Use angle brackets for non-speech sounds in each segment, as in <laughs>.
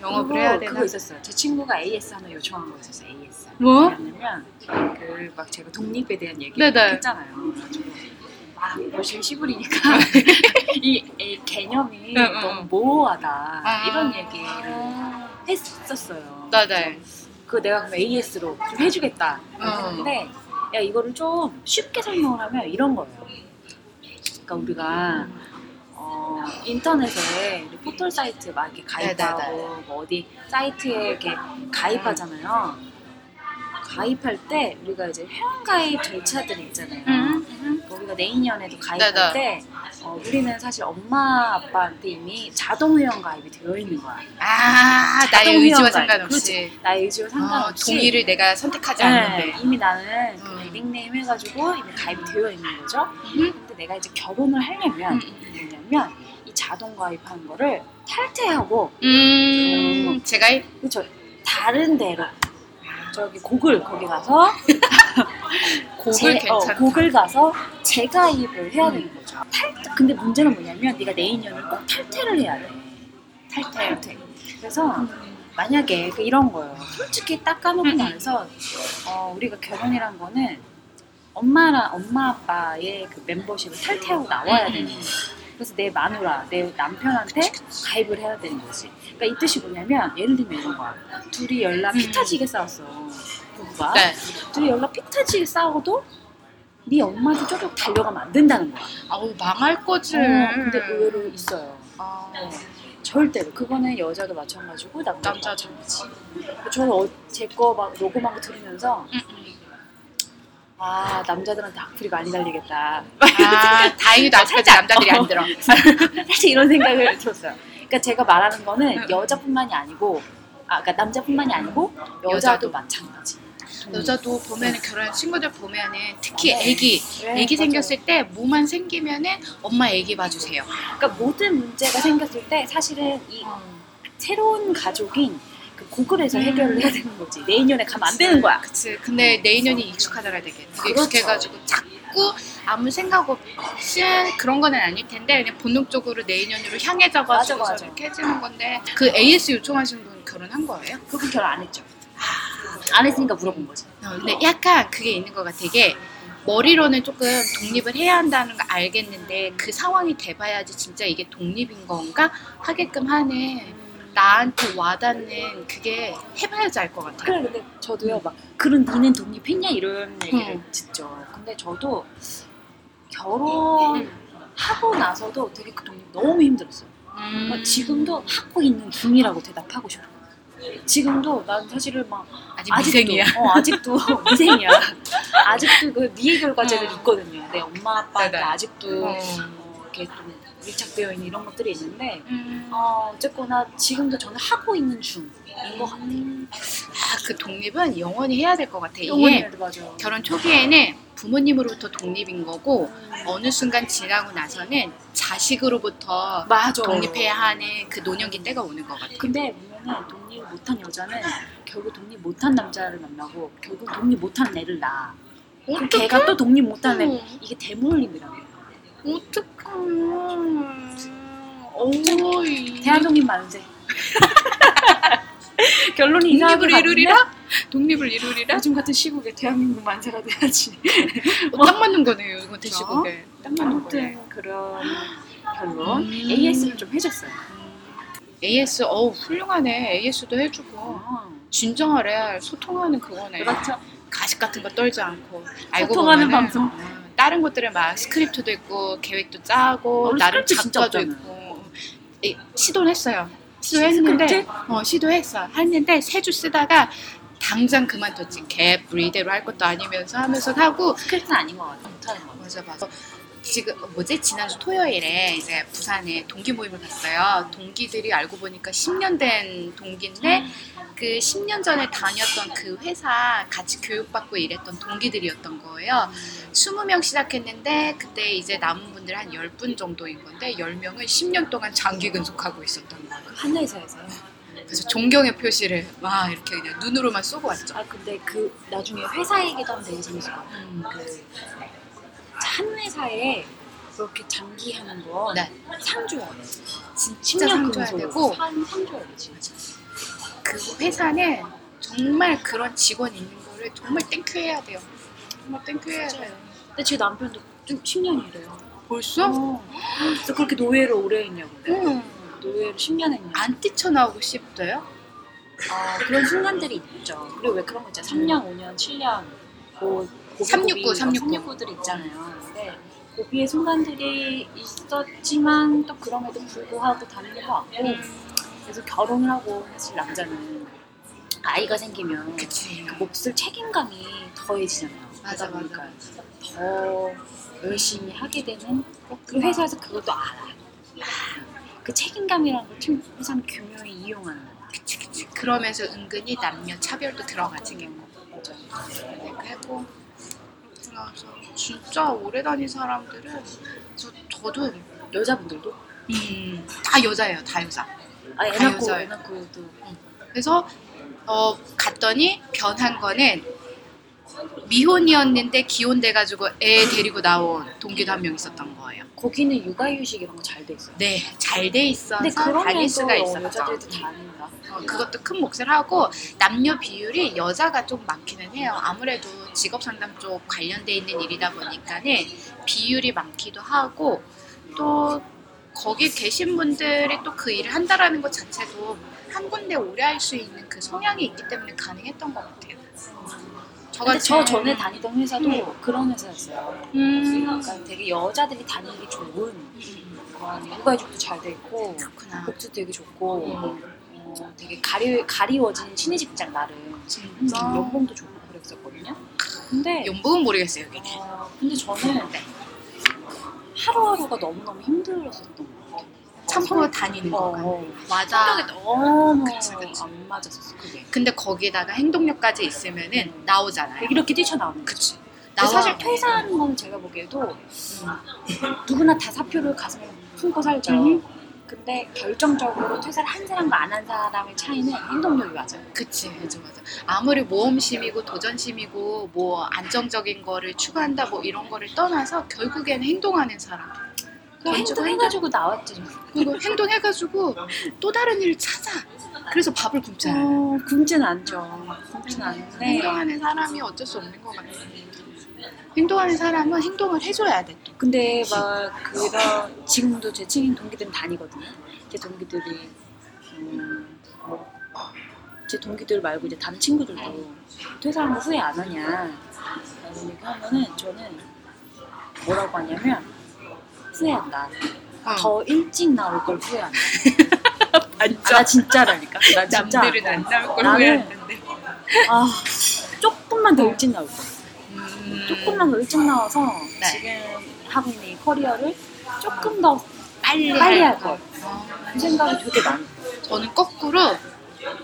영업을 해야 되나? 그거 있었어요. 제 친구가 AS 하나 요청한 거 있었어요. AS. 뭐? 왜냐면 그 막 제가 독립에 대한 얘기 네네. 했잖아요. 그래가지고 막 열심히 시부리니까 이, 이 개념이 응, 응. 너무 모호하다 아. 이런 얘기를 했었어요. 네네. 그 내가 그럼 AS로 좀 해주겠다. 어. 근데 야 이거를 좀 쉽게 설명을 하면 이런 거예요. 그러니까 우리가 어, 인터넷에 포털 사이트 막 이렇게 가입하고 네 네 네. 뭐 어디 사이트에 이렇게 가입하잖아요. 가입할 때 우리가 이제 회원 가입 절차들이 있잖아요. 음. 우리가 내인연에도 가입할 네 네. 때 어, 우리는 사실 엄마 아빠한테 이미 자동 회원 가입이 되어 있는 거야. 아, 나의 자동 의지와 회원가입. 상관없이. 나의 의지와 어, 상관없이 동의를 내가 선택하지 네, 않는데. 이미 나는 그 음. 닉네임 해가지고 이미 가입이 되어 있는 거죠. 음. 내가 이제 결혼을 하려면 음. 뭐냐면 이 자동 가입하는 거를 탈퇴하고 음, 제가 이- 그렇죠 다른 데로 저기 고글 거기 가서 <laughs> 곡을 제- 괜찮다. 어, 고글 가서 재가입을 해야 음. 되는 거죠. 탈퇴 근데 문제는 뭐냐면 네가 내 인연을 꼭 탈퇴를 해야 돼. 탈퇴. 탈퇴. 그래서 만약에 그 이런 거예요. 솔직히 딱 까놓고 음. 말해서 어, 우리가 결혼이란 거는 엄마랑 엄마 아빠의 그 멤버십을 탈퇴하고 나와야 음. 되는 거예요. 그래서 내 마누라, 내 남편한테 가입을 해야 되는 거지. 그러니까 이 뜻이 뭐냐면 예를 들면 이런 거야. 둘이 연락 음. 피 터지게 싸웠어. 부부가. 네. 둘이 연락 피 터지게 싸워도 네 엄마도 저쪽 달려가면 안 된다는 거야. 아우 망할 거지. 어, 근데 의외로 있어요. 아, 어, 절대로. 그거는 여자도 마찬가지고 남자도 남자도. 마찬가지. 저는 어, 제거 막 녹음한 거 들으면서 음, 음. 아 남자들한테 악플이 많이 달리겠다. 아, 다행히도 아직까지 남자들이 안 들어. <laughs> 사실 이런 생각을 들었어요. 그러니까 제가 말하는 거는 응. 여자뿐만이 아니고, 아, 그러니까 남자뿐만이 아니고 여자도, 여자도. 마찬가지. 여자도 보면은 결혼 친구들 보면은 특히 맞아요. 애기 네, 애기 맞아요. 생겼을 때 뭐만 생기면은 엄마 애기 봐주세요. 그러니까 모든 문제가 생겼을 때 사실은 이 새로운 가족인 그 고글에서 음. 해결을 해야 되는 거지. 내인연에 가면 안 되는 거야. 그치. 근데 내 인연이 익숙하더라 되게. 되게 그렇죠. 익숙해가지고 자꾸 아무 생각 없이 그런 거는 아닐 텐데 그냥 본능적으로 내 인연으로 향해져가지고 맞아, 맞아. 이렇게 해지는 건데 그 AS 요청하신 분 결혼한 거예요? 그분 결혼 안 했죠. 안 했으니까 물어본 거지. 어, 근데 약간 그게 있는 것 같아. 이게 머리로는 조금 독립을 해야 한다는 거 알겠는데 그 상황이 돼봐야지 진짜 이게 독립인 건가 하게끔 하는 나한테 와닿는 그게 해봐야지 알 것 같아요. 그래 근데 저도요 막 그런 니는 독립했냐 이런 얘기를 음. 듣죠. 근데 저도 결혼하고 나서도 되게 그 독립 너무 힘들었어요. 음. 막 지금도 하고 있는 중이라고 대답하고 싶어. 지금도 난 사실은 막 아직 아직도 미생이야. 어, 아직도 <laughs> 미생이야. 아직도 그 미해 결 과제들이 음. 있거든요. 내 엄마 아빠한테 네네. 아직도 어. 어, 이렇게 좀 밀착되어 있는 이런 것들이 있는데 음. 어, 어쨌거나 지금도 저는 하고 있는 중인 것 같아요. 아, 그 독립은 영원히 해야 될 것 같아. 이게 영원히 해도 맞아요. 결혼 초기에는 부모님으로부터 독립인 거고 어느 순간 지나고 나서는 자식으로부터 맞아. 독립해야 하는 그 노년기 때가 오는 것 같아. 근데 보면은 독립 못한 여자는 결국 독립 못한 남자를 만나고 결국 독립 못한 애를 낳아. 그럼 걔가 또 독립 못한 애. 어. 이게 대물림이라고. 어떡해. 어이. 대한독립 만세. <laughs> 결론이 이상하게 독립을 이루리라? 독립을 이루리라? 요즘 같은 시국에 대한민국 만세가 돼야지. <laughs> 어, 딱 맞는 거네요. 이거 대시국에. 딱 맞는 거네. 그런 결론. 음. AS를 좀 해줬어요. AS, 어우, 훌륭하네. AS도 해주고. 어. 진정하래. 소통하는 그거네. 그렇죠. 가식 같은 거 떨지 않고. 알고 소통하는 보면은, 방송. 어, 다른 것들은 막 스크립트도 있고, 계획도 짜고, 어, 나름 스크립트 작가도. 있고. 이, 시도는 했어요. 시도했는데, 스크립트? 어, 시도했어. 했는데, 세줄 쓰다가, 당장 그만뒀지. 개뿔 이대로 할 것도 아니면서 하면서 하고, 스크립트는 아닌 것 같아. 못하는 것 같아. 맞아 맞아. 지금 어, 뭐지 지난주 토요일에 이제 부산에 동기 모임을 갔어요. 동기들이 알고 보니까 10년 된 동기인데 그 10년 전에 다녔던 그 회사 같이 교육받고 일했던 동기들이었던 거예요. 20명 시작했는데 그때 이제 남은 분들 한 10분 정도인 건데 10명은 10년 동안 장기 근속하고 있었던 거예요. 한 회사에서. 그래서 존경의 표시를 막 이렇게 그냥 눈으로만 쏘고 왔죠. 아 근데 그 나중에 회사 얘기도 하면 되게 재밌을 것 같아요. 음, 한 회사에 그렇게 장기 하는 건 네. 상줘야 돼. 진짜 10년 상줘야 근속. 되고 상, 상줘야 되지. 그 회사는 정말 그런 직원 있는 거를 정말 땡큐해야 돼요. 정말 땡큐해야 돼요. 근데 제 남편도 좀 10년이래요. 벌써? 어. 그래서 그렇게 노예를 오래 했냐고. 응. 노예를 10년 했냐. 안 뛰쳐나오고 싶어요? 아, 그런 순간들이 있죠. 그리고 왜 그런 거 있잖아요. 3년, 5년, 7년, 고, 고비, 369, 고비, 369. 369들이 있잖아요. 근데 고비의 순간들이 있었지만 또 그럼에도 불구하고 다니는 것 같고 그래서 결혼을 하고 사실 남자는 아이가 생기면 그치. 그 몫을 책임감이 더해지잖아요. 맞아, 그러다 맞아. 보니까 더 열심히 하게 되는 그 회사에서 그것도 알아요. 그 책임감이라는 걸 참 회사는 교묘히 이용하는 거예요. 그치, 그치. 그러면서 은근히 남녀 차별도 들어가지. 맞아요. 네, 그리고 그래서 진짜 오래 다닌 사람들은 저, 저도 여자분들도 음, 다 여자예요, 다 여자. 아, 애 다 낳고 여자예요. 애 낳고도 그래서 어, 갔더니 변한 거는 미혼이었는데 기혼돼가지고 애 데리고 나온 동기도 한 명 있었던 거예요. 거기는 육아휴직 이런 거 잘 돼 있어요. 네, 잘 돼 있어서 근데 다닐 수가 있었죠. 여자들도 다닌다. 어, 그것도 큰 몫을 하고 남녀 비율이 여자가 좀 많기는 해요. 아무래도 직업 상담 쪽 관련돼 있는 일이다 보니까는 비율이 많기도 하고 또 거기 계신 분들이 또 그 일을 한다라는 것 자체도 한 군데 오래 할 수 있는 그 성향이 있기 때문에 가능했던 것 같아요. 근데 저 전에 다니던 회사도 그런 회사였어요. 음, 그러니까 되게 여자들이 다니기 좋은 그런 육아휴직도 잘 돼 있고. 복지도 되게 좋고 음. 어, 되게 가리, 가리워진 신의 직장 나름 진짜 연봉도 좋고 그랬었거든요. 근데 연봉은 모르겠어요 여기는. 어, 근데 저는 네. 하루하루가 너무너무 힘들었었던 것 같아요. 참고 다니는 어, 거가 어. 맞아. 성격이 너무 그치, 그치. 안 맞았었어 그게. 근데 거기다가 행동력까지 있으면은 음. 나오잖아요. 이렇게 뛰쳐나오는. 그치. 근데 나와. 사실 퇴사하는 건 제가 보기에도 누구나 다 사표를 가슴에 품고 살죠. 음. 근데 결정적으로 퇴사를 한 사람과 안 한 사람의 차이는 행동력이 맞아요. 그치, 맞아, 맞아. 아무리 모험심이고 도전심이고 뭐 안정적인 거를 추구한다 뭐 이런 거를 떠나서 결국에는 행동하는 사람. 그 행동해가지고 나왔죠. 그리고 행동해가지고 또 다른 일을 찾아. 그래서 밥을 굶잖아요. 어, 굶진 않죠. 굶진 않는데 행동하는 사람이 어쩔 수 없는 것 같아. 행동하는 사람은 행동을 해줘야 돼. 또. 근데 막 그런 지금도 제 친인 동기들은 다니거든요. 제 동기들이 음, 뭐, 제 동기들 말고 이제 다른 친구들도 퇴사한 거 후회 안 하냐 라는 얘기 하면은 저는 뭐라고 하냐면 후회한다. 어. 더 일찍 나올 걸 후회한다. <laughs> 아, 나 진짜라니까. 나 진짜. 남들은 안 나올 걸 나는- 후회하는데. 아, 조금만 더 일찍 나올 걸. 음. 조금만 더 일찍 나와서 네. 지금 하고 있는 이 커리어를 조금 더 빨리, 빨리 할. 어. 그 생각이 되게 많아요. 저는 거꾸로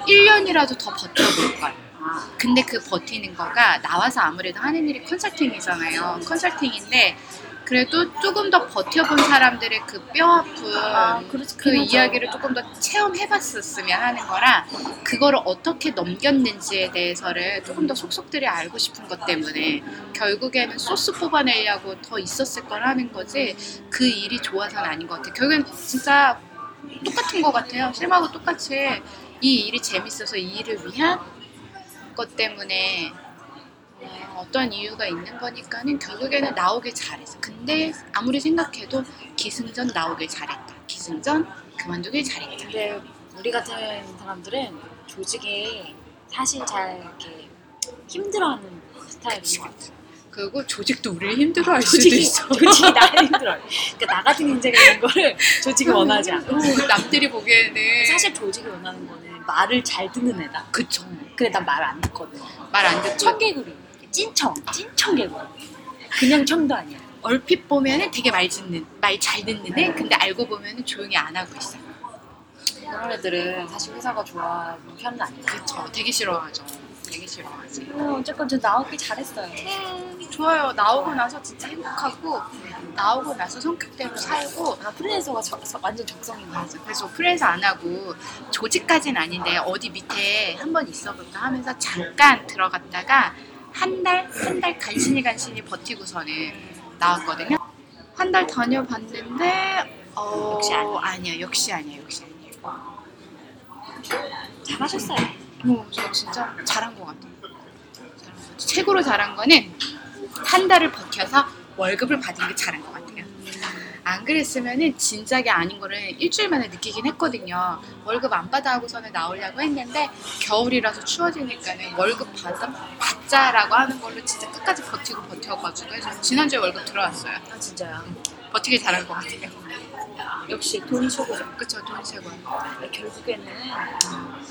1년이라도 더 버텨볼 걸. 아, 근데 그 버티는 거가 나와서 아무래도 하는 일이 컨설팅이잖아요. 컨설팅인데 그래도 조금 더 버텨본 사람들의 그 뼈 아픈 아, 그렇지. 그 이야기를 조금 더 체험해봤었으면 하는 거라 그거를 어떻게 넘겼는지에 대해서를 조금 더 속속들이 알고 싶은 것 때문에 결국에는 소스 뽑아내려고 더 있었을 거라는 거지 그 일이 좋아서는 아닌 것 같아요. 결국엔 진짜 똑같은 것 같아요. 실마고 똑같이 이 일이 재밌어서 이 일을 위한 것 때문에 어, 어떤 이유가 있는 거니까는 결국에는 나오길 잘했어. 근데 아무리 생각해도 기승전 나오길 잘했다. 기승전 그만두길 잘했다. 근데 우리 같은 사람들은 조직에 사실 잘 이렇게 힘들어하는 스타일인 것 같아요. 그리고 조직도 우리를 힘들어할 수도 조직이 있어. <laughs> 조직이 나를 힘들어요. 그러니까 나 같은 인재가 있는 거를 조직이 원하지 않아. 남들이 보기에는 사실 조직이 원하는 거는 말을 잘 듣는 애다. 그쵸. 근데 난말 안 듣거든. 말 안 듣고 청개구리, 찐청, 찐청 개구리. 그냥 청도 아니야. 얼핏 보면은 되게 말 듣는, 말 잘 듣는 애. 근데 알고 보면은 조용히 안 하고 있어. 그런 애들은 사실 회사가 좋아하는 편은 아니야. 그쵸. 되게 싫어하죠. 되게 싫어하지. 어, 어쨌건 저 나오길 잘했어요. 음, 좋아요. 나오고 나서 진짜 행복하고 나오고 나서 성격대로 살고 아, 프리랜서가 적- 서- 완전 적성인. 맞아. 그래서 프레스 안 하고 조직까지는 아닌데 어디 밑에 한 번 있어볼까 하면서 잠깐 들어갔다가 한 달, 한 달 간신히 간신히 버티고서는 나왔거든요. 한 달 다녀봤는데 어, 역시 아니야. 아니야. 역시 아니야. 역시 아니야. 잘하셨어요. 어, 저 진짜 잘한 것 같아요. 잘한 것 같아요. 최고로 잘한 거는 한 달을 버텨서 월급을 받은 게 잘한 것 같아요. 안 그랬으면은 진작에 아닌 거를 일주일 만에 느끼긴 했거든요. 월급 안 받아 하고서는 나오려고 했는데 겨울이라서 추워지니까는 월급 받아 받자라고 하는 걸로 진짜 끝까지 버티고 버텨가지고 해서 지난주에 월급 들어왔어요. 아 진짜요. 버티길 잘한 것 같아요. 역시 돈이 최고죠. 그쵸 돈이 최고. 결국에는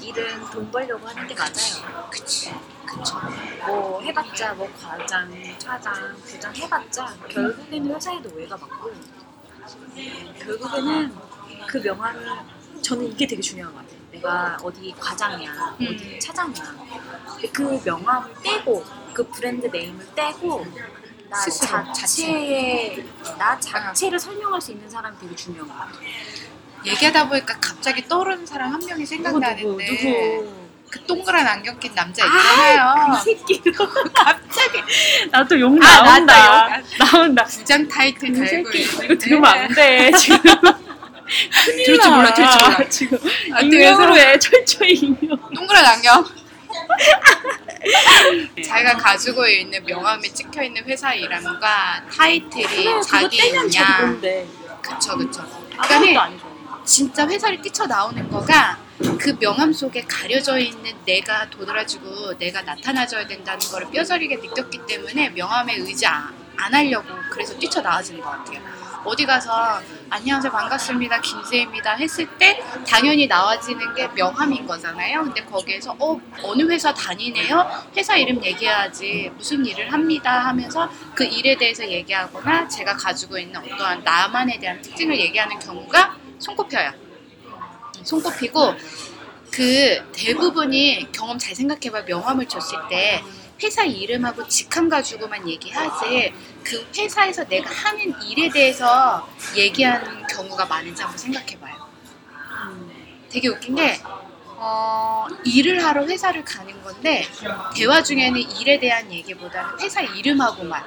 일은 돈 벌려고 하는 게 맞아요. 그치. 그쵸. 뭐 해봤자 뭐 과장, 차장, 부장 해봤자 결국에는 회사에도 오해가 많고 결국에는 그 명함을 저는 이게 되게 중요한 것 같아요. 내가 어디 과장이야, 음. 어디 차장이야. 그 명함을 떼고 그 브랜드 네임을 떼고 나 스스로, 자체의 나 자체를 설명할 수 있는 사람이 되게 중요한 것 같아요. 얘기하다 보니까 갑자기 떠오르는 사람 한 명이 생각나는데 그 동그란 안경 낀 남자 있잖아요. 그 새끼로 <laughs> 갑자기 <laughs> 나또욕 아, 나온다. 나온다. 부장 타이틀 이 달고 새끼 있는데 이거 들으면 안 돼. 지금 들을 줄 몰라, 들을 줄 몰라. 지금 아, 그래서 해. 철저히 익명. 동그란 안경. <laughs> 자기가 가지고 있는 명함에 찍혀 있는 회사 이름과 타이틀이 그거 자기 떼면 있냐. 그쵸 그쵸. 아무것도 그러니까 아니죠. 진짜 회사를 뛰쳐나오는 거가 그 명함 속에 가려져 있는 내가 도드라지고 내가 나타나줘야 된다는 걸 뼈저리게 느꼈기 때문에 명함에 의지 안, 안 하려고 그래서 뛰쳐나와지는 것 같아요. 어디 가서 안녕하세요 반갑습니다 김세입니다 했을 때 당연히 나와지는 게 명함인 거잖아요. 근데 거기에서 어 어느 회사 다니네요. 회사 이름 얘기해야지 무슨 일을 합니다 하면서 그 일에 대해서 얘기하거나 제가 가지고 있는 어떠한 나만에 대한 특징을 얘기하는 경우가 손꼽혀요. 음, 손꼽히고 그 대부분이 경험 잘 생각해봐 명함을 줬을 때 회사 이름하고 직함 가지고만 얘기하지 그 회사에서 내가 하는 일에 대해서 얘기하는 경우가 많은지 한번 생각해봐요. 되게 웃긴 게 어, 일을 하러 회사를 가는 건데 대화 중에는 일에 대한 얘기보다는 회사 이름하고만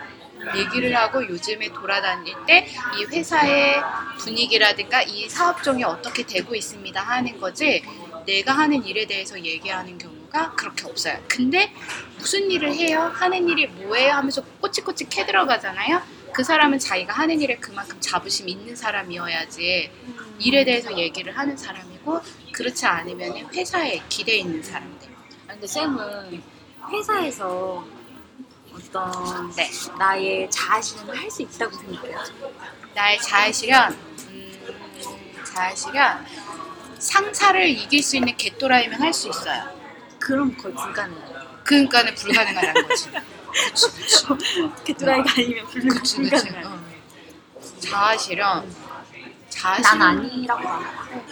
얘기를 하고 요즘에 돌아다닐 때 이 회사의 분위기라든가 이 사업종이 어떻게 되고 있습니다 하는 거지 내가 하는 일에 대해서 얘기하는 경우가 그렇게 없어요. 근데 무슨 일을 해요? 하는 일이 뭐예요? 하면서 꼬치꼬치 캐 들어가잖아요. 그 사람은 자기가 하는 일에 그만큼 자부심 있는 사람이어야지 일에 대해서 얘기를 하는 사람이고 그렇지 않으면 회사에 기대 있는 사람들. 아, 근데 쌤은 회사에서 어떤 네. 나의 자아실현을 할 수 있다고 생각해요. 나의 자아실현, 음, 자아실현 상사를 이길 수 있는 개또라이면 할 수 있어요. 그럼 거의 불가능해요. 그러니까는 불가능하다는 거지. 그치, 그치. <laughs> 개뚜라이가 아니면 불가- 그치, 그치. 불가능해요. 어. 자아실현. 난 자아실현. 아니라고 봐.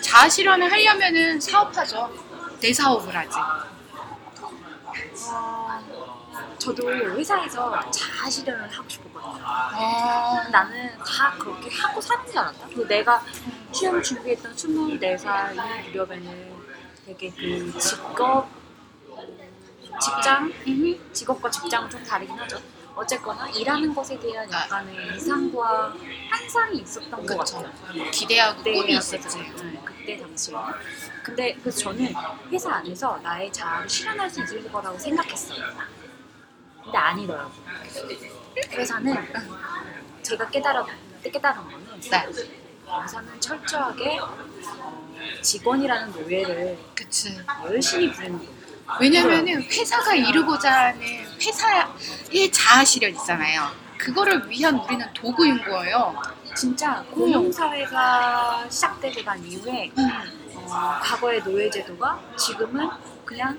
자아실현을 하려면은 사업하죠. 내 사업을 하지. 어, 저도 회사에서 자아실현을 하고 싶었거든요. 어, 나는 다 그렇게 하고 사는 줄 알았다. 그리고 내가 시험 준비했던 24살 이 무렵에는 되게 그 직업, 직장, 음, 직업과 직장은 좀 다르긴 하죠. 어쨌거나 일하는 것에 대한 약간의 이상과 환상이 있었던 것 그쵸. 같아요. 기대하고 그때 꿈이. 있었지. 네, 그때 당시에. 근데 그래서 저는 회사 안에서 나의 자아를 실현할 수 있을 거라고 생각했어요. 근데 아니더라고요. 회사는 제가 깨달아, 깨달은 거는 네. 회사는 철저하게 어, 직원이라는 노예를 그치. 열심히 부리는 거예요. 왜냐면은 회사가 이루고자 하는 회사의 자아 실현 있잖아요. 그거를 위한 우리는 도구인 거예요. 진짜 공용사회가 시작되고 난 이후에 음. 어, 과거의 노예제도가 지금은 그냥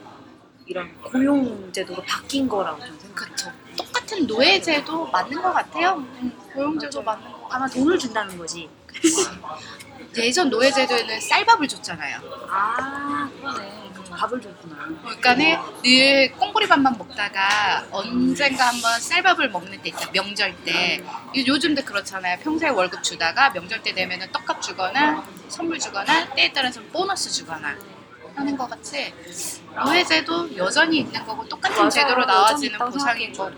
이런 고용 제도로 바뀐 거라고 저는 생각해요. 그쵸. 똑같은 노예제도 맞는 것 같아요. 음, 고용제도 맞는 것 같아요. 아마 돈을 준다는 거지. <laughs> 예전 노예제도에는 쌀밥을 줬잖아요. 아, 그러네. 밥을 줬구나. 그러니까는 늘 꽁보리 밥만 먹다가 언젠가 한번 쌀밥을 먹는 때 있잖아 명절 때 요즘도 그렇잖아요 평소에 월급 주다가 명절 때 되면은 떡값 주거나 선물 주거나 때에 따라서 보너스 주거나 하는 것 같이 노예제도 여전히 있는 거고 똑같은. 제도로 나와지는 보상인 거고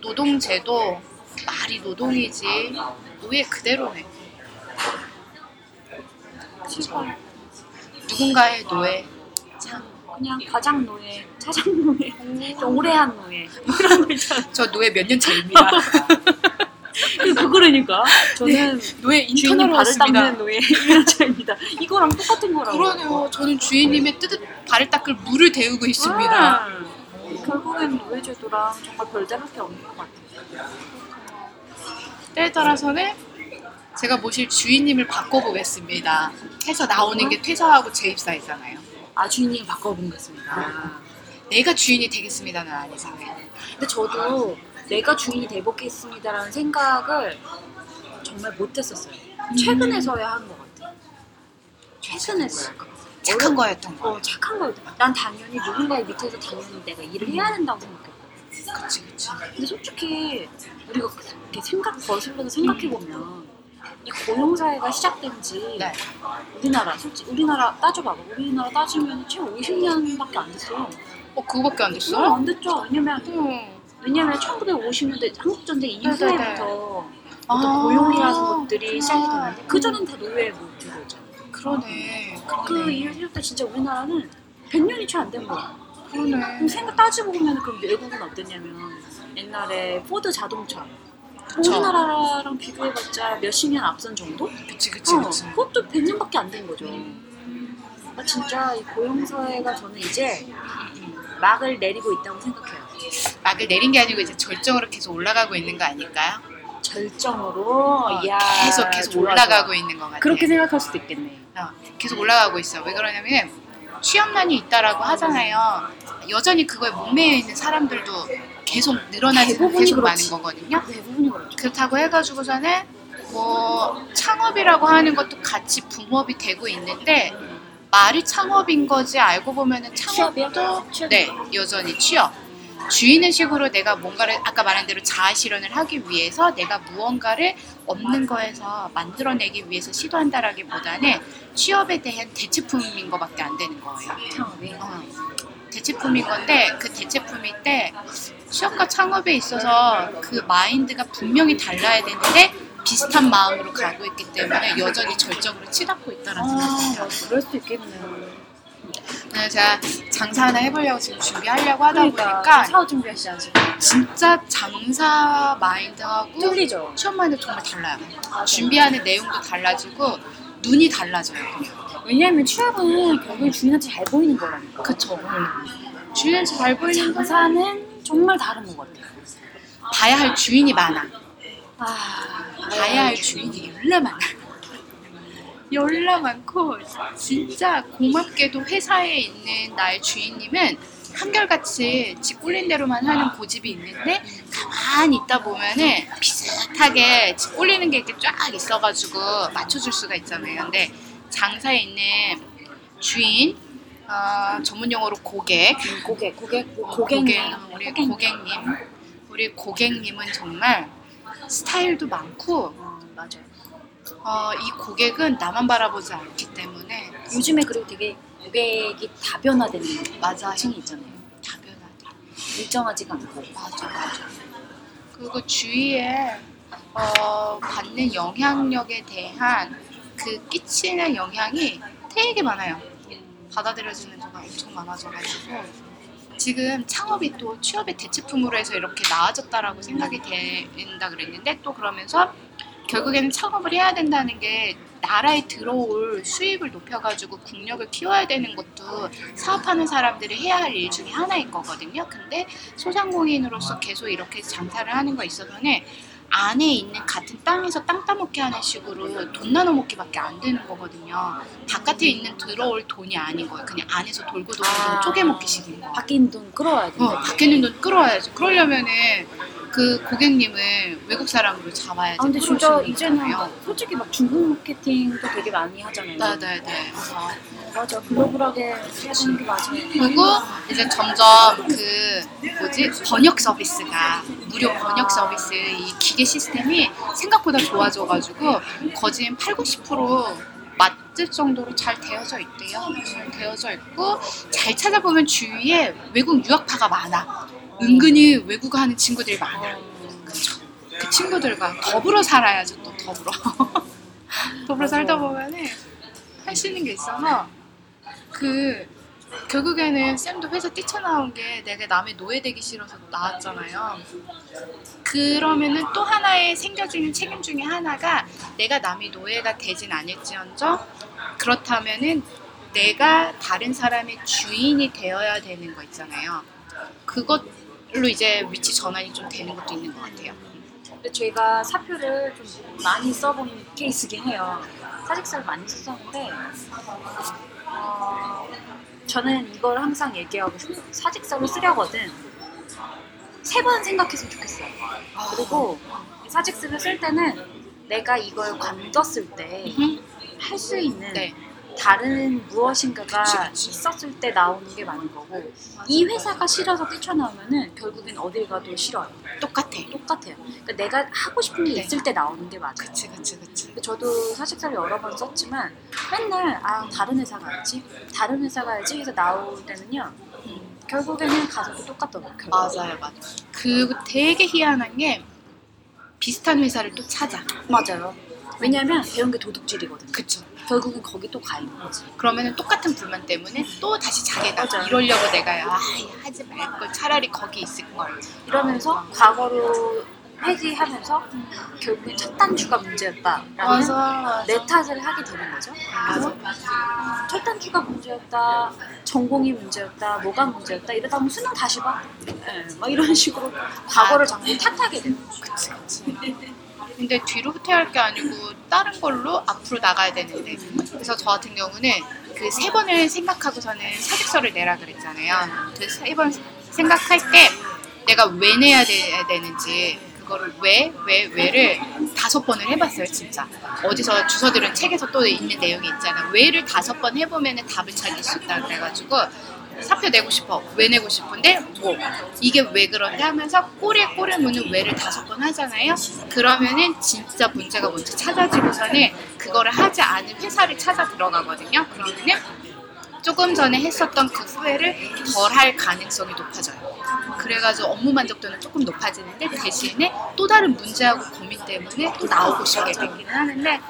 노동제도 말이 노동이지 노예 그대로네 시발. 누군가의 노예 참 그냥 과장 노예, 차장 노예, 좀 오래 한 노예 뭐 이런 거 있잖아요. 저 노예 몇년 차입니다. <laughs> 그거라니까. 저는 노예 주인님 인턴으로 발을. 닦는 노예 1년차입니다. 이거랑 똑같은 거라고. 그러네요. 저는 주인님의 뜨뜻 발을 닦을 물을 데우고 있습니다. 음. 결국엔 노예 제도랑 정말 별다를게 없는 것 같아요. 때에 따라서는 제가 모실 주인님을 바꿔보겠습니다. 해서 나오는 게 퇴사하고 재입사이잖아요. 아 주인님 바꿔보겠습니다. 내가 주인이 되겠습니다는 아니잖아요. 근데 저도 내가 주인이 돼보겠습니다라는 생각을 정말 못했었어요. 최근에서야 한 것 같아요. 최근에서야. 착한 거였던 거. 어 착한 거였다. 난 당연히 누군가의 밑에서 당연히 내가 일을 해야 된다고 생각했거든. 그치 그치. 근데 솔직히 우리가 이렇게 생각 거슬러서 생각해 보면 이 고용 사회가 시작된 지 네. 우리나라 솔직히 우리나라 따져봐봐. 우리나라 따지면 최소 50년밖에 안 됐어. 어 그거밖에 안 어, 됐어요? 안 됐죠. 왜냐면 음. 왜냐면 1950년대 한국 전쟁. 이후에부터 어떤 아, 고용이라는 것들이 시작이. 됐는데 그 전엔 다 노예 모드였잖아. 그러네. 그 그러네. 이후 때 진짜 우리나라는 100년이 채 안 된 거야. 그럼 그러네. 생각 따지고 보면 그럼 외국은 어땠냐면 옛날에 포드 자동차 그쵸. 우리나라랑 비교해봤자 몇십 년 앞선 정도? 그치 그치 어, 그치. 그것도 100년밖에 안 된 거죠. 음. 아, 진짜 이 고용사회가 저는 이제 막을 내리고 있다고 생각해요. 막을 내린 게 아니고 이제 절정으로 계속 올라가고 있는 거 아닐까요? 절정으로 어, 이야, 계속 계속 좋아, 올라가고 좋아. 있는 것 같아요. 그렇게 생각할 수도 있겠네. 어, 계속 올라가고 있어. 왜 그러냐면 취업난이 있다라고 하잖아요. 여전히 그거에 목매여 있는 사람들도 계속 늘어나지 계속 그렇지. 많은 거거든요. 대부분이 그렇죠. 그렇다고 해가지고서는 뭐 창업이라고 하는 것도 같이 붕업이 되고 있는데 말이 창업인 거지 알고 보면은? 창업도 취업이요? 네 여전히 취업. 주인의식으로 내가 뭔가를 아까 말한 대로 자아 실현을 하기 위해서 내가 무언가를 없는 거에서 만들어내기 위해서 시도한다라기보다는 취업에 대한 대체품인 것밖에 안 되는 거예요. 어, 대체품인 건데 그 대체품일 때 취업과 창업에 있어서 그 마인드가 분명히 달라야 되는데 비슷한 마음으로 가고 있기 때문에 여전히 절정으로 치닫고 있다는 생각이 들어요. 아, 그럴 수도 있겠네요. 그래서 제가 장사 하나 해보려고 지금 준비하려고 하다 그러니까 보니까 사업 준비하시지 지금. 진짜 장사 마인드하고 뚫리죠. 취업 마인드 정말 달라요. 준비하는 내용도 달라지고 눈이 달라져요. 왜냐하면 취업은 결국 주인한테 잘 보이는 거라니까. 그쵸. 주인한테 잘 보이는 거 장사는 정말 다른 것 같아요. 봐야 할 주인이 많아. 아, 봐야 할 주인이 열나 많아. 열나 많고 진짜 고맙게도 회사에 있는 나의 주인님은 한결같이 집 꿀린 대로만 하는 고집이 있는데 가만히 있다 보면은 비슷하게 집 꿀리는 게 이렇게 쫙 있어가지고 맞춰줄 수가 있잖아요. 근데 장사에 있는 주인, 어, 전문 용어로 고객, 고객, 고객, 어, 고객님, 고객, 우리 고객님, 우리 고객님은 정말 스타일도 많고 어, 맞아요. 어, 이 고객은 나만 바라보지 않기 때문에 요즘에 그리고 되게 고객이 다변화되는 맞아 층이 있잖아요. 다변하대. 일정하지가 않고. 맞아 맞아. 그리고 주위에 어, 받는 영향력에 대한 그 끼치는 영향이 되게 많아요. 받아들여지는 데가 엄청 많아져가지고 지금 창업이 또 취업의 대체품으로 해서 이렇게 나아졌다라고 생각이 된다 그랬는데 또 그러면서 결국에는 창업을 해야 된다는 게 나라에 들어올 수입을 높여가지고 국력을 키워야 되는 것도 사업하는 사람들이 해야 할 일 중에 하나인 거거든요. 근데 소상공인으로서 계속 이렇게 장사를 하는 거 있어서는 안에 있는 같은 땅에서 땅 따먹기 하는 식으로 돈 나눠 먹기밖에 안 되는 거거든요. 바깥에 있는 들어올 돈이 아닌 거예요. 그냥 안에서 돌고 돌고 아. 쪼개 먹기식인 거. 밖에 있는 돈 끌어와야 돼. 어, 밖에 있는 돈 끌어와야지. 그러려면은 그 고객님을 외국 사람으로 잡아야지. 아 근데 진짜 이제는. 솔직히 막 중국 마케팅도 되게 많이 하잖아요. 네네네. 맞아 글로벌하게 해야 되는 게 맞아요. 그리고 이제 점점 그 뭐지 번역 서비스가 무료 번역 서비스 이 기계 시스템이 생각보다 좋아져가지고 거진 8, 90% 맞을 정도로 잘 되어져 있대요. 잘 되어져 있고 잘 찾아보면 주위에 외국 유학파가 많아. 은근히 외국어 하는 친구들이 많아. 그쵸. 그 친구들과 더불어 살아야죠 또 더불어. <laughs> 더불어 살다 보면은 할 수 있는 게 있어서 그 결국에는 쌤도 회사 뛰쳐나온 게 내가 남의 노예되기 싫어서 나왔잖아요. 그러면은 또 하나의 생겨지는 책임 중에 하나가 내가 남의 노예가 되진 않을지언정 그렇다면은 내가 다른 사람의 주인이 되어야 되는 거 있잖아요. 그것 로 이제 위치 전환이 좀 되는 것도 있는 것 같아요. 근데 저희가 사표를 좀 많이 써본 케이스긴 해요. 사직서를 많이 썼었는데 어, 저는 이걸 항상 얘기하고 싶어요. 사직서를 쓰려거든 세 번 생각했으면 좋겠어요. 그리고 사직서를 쓸 때는 내가 이걸 관뒀을 때 할 수 있는 네. 다른 무엇인가가 그치, 그치. 있었을 때 나오는 게 많은 거고 이 회사가 싫어서 뛰쳐나오면은 결국엔 어딜 가도 싫어요. 똑같아. 똑같아요. 그러니까 내가 하고 싶은 게 네. 있을 때 나오는 게 맞아요. 그치, 그치, 그치. 근데 저도 사직서를 여러 번 썼지만 맨날 아 다른 회사 가야지 다른 회사 가야지 해서 나올 때는요 음. 결국에는 가서 또 똑같더라고요 결국. 맞아요, 맞아요. 그 되게 희한한 게 비슷한 회사를 또 찾아. 맞아요 왜냐면 배운 게 도둑질이거든요 그쵸. 결국은 거기 또 가 있는 거지 그러면은 똑같은 불만 때문에 또 다시 자기가 맞아요. 이러려고 내가 아 하지 말 걸 차라리 거기 있을 걸. 이러면서 과거로 회귀하면서 결국엔 첫 단추가 문제였다라는 맞아. 내 탓을 하게 되는 거죠 그래서. 첫 단추가 문제였다, 전공이 문제였다, 뭐가 문제였다 이러다 보면 수능 다시 봐. 예, 막 이런 식으로 과거를 자꾸 탓하게 돼요. 그치, 그치. 근데 뒤로 후퇴할 게 아니고 다른 걸로 앞으로 나가야 되는데 그래서 저 같은 경우는 그 세 번을 생각하고서는 사직서를 내라 그랬잖아요. 그 세 번 생각할 때 내가 왜 내야 되, 되는지 그거를 왜, 왜, 왜를 다섯 번을 해봤어요, 진짜. 어디서 주워 들은 책에서 또 있는 내용이 있잖아. 왜를 다섯 번 해보면 답을 찾을 수 있다 그래가지고 사표 내고 싶어. 왜 내고 싶은데 뭐 이게 왜 그런데 하면서 꼬리에 꼬리에 무는 왜를 다섯 번 하잖아요. 그러면은 진짜 문제가 뭔지 찾아지고서는 그거를 하지 않은 회사를 찾아 들어가거든요. 그러면은 조금 전에 했었던 그 후회를 덜 할 가능성이 높아져요. 그래가지고 업무 만족도는 조금 높아지는데 대신에 또 다른 문제하고 고민 때문에 또 나오고 싶게 되기는 하는데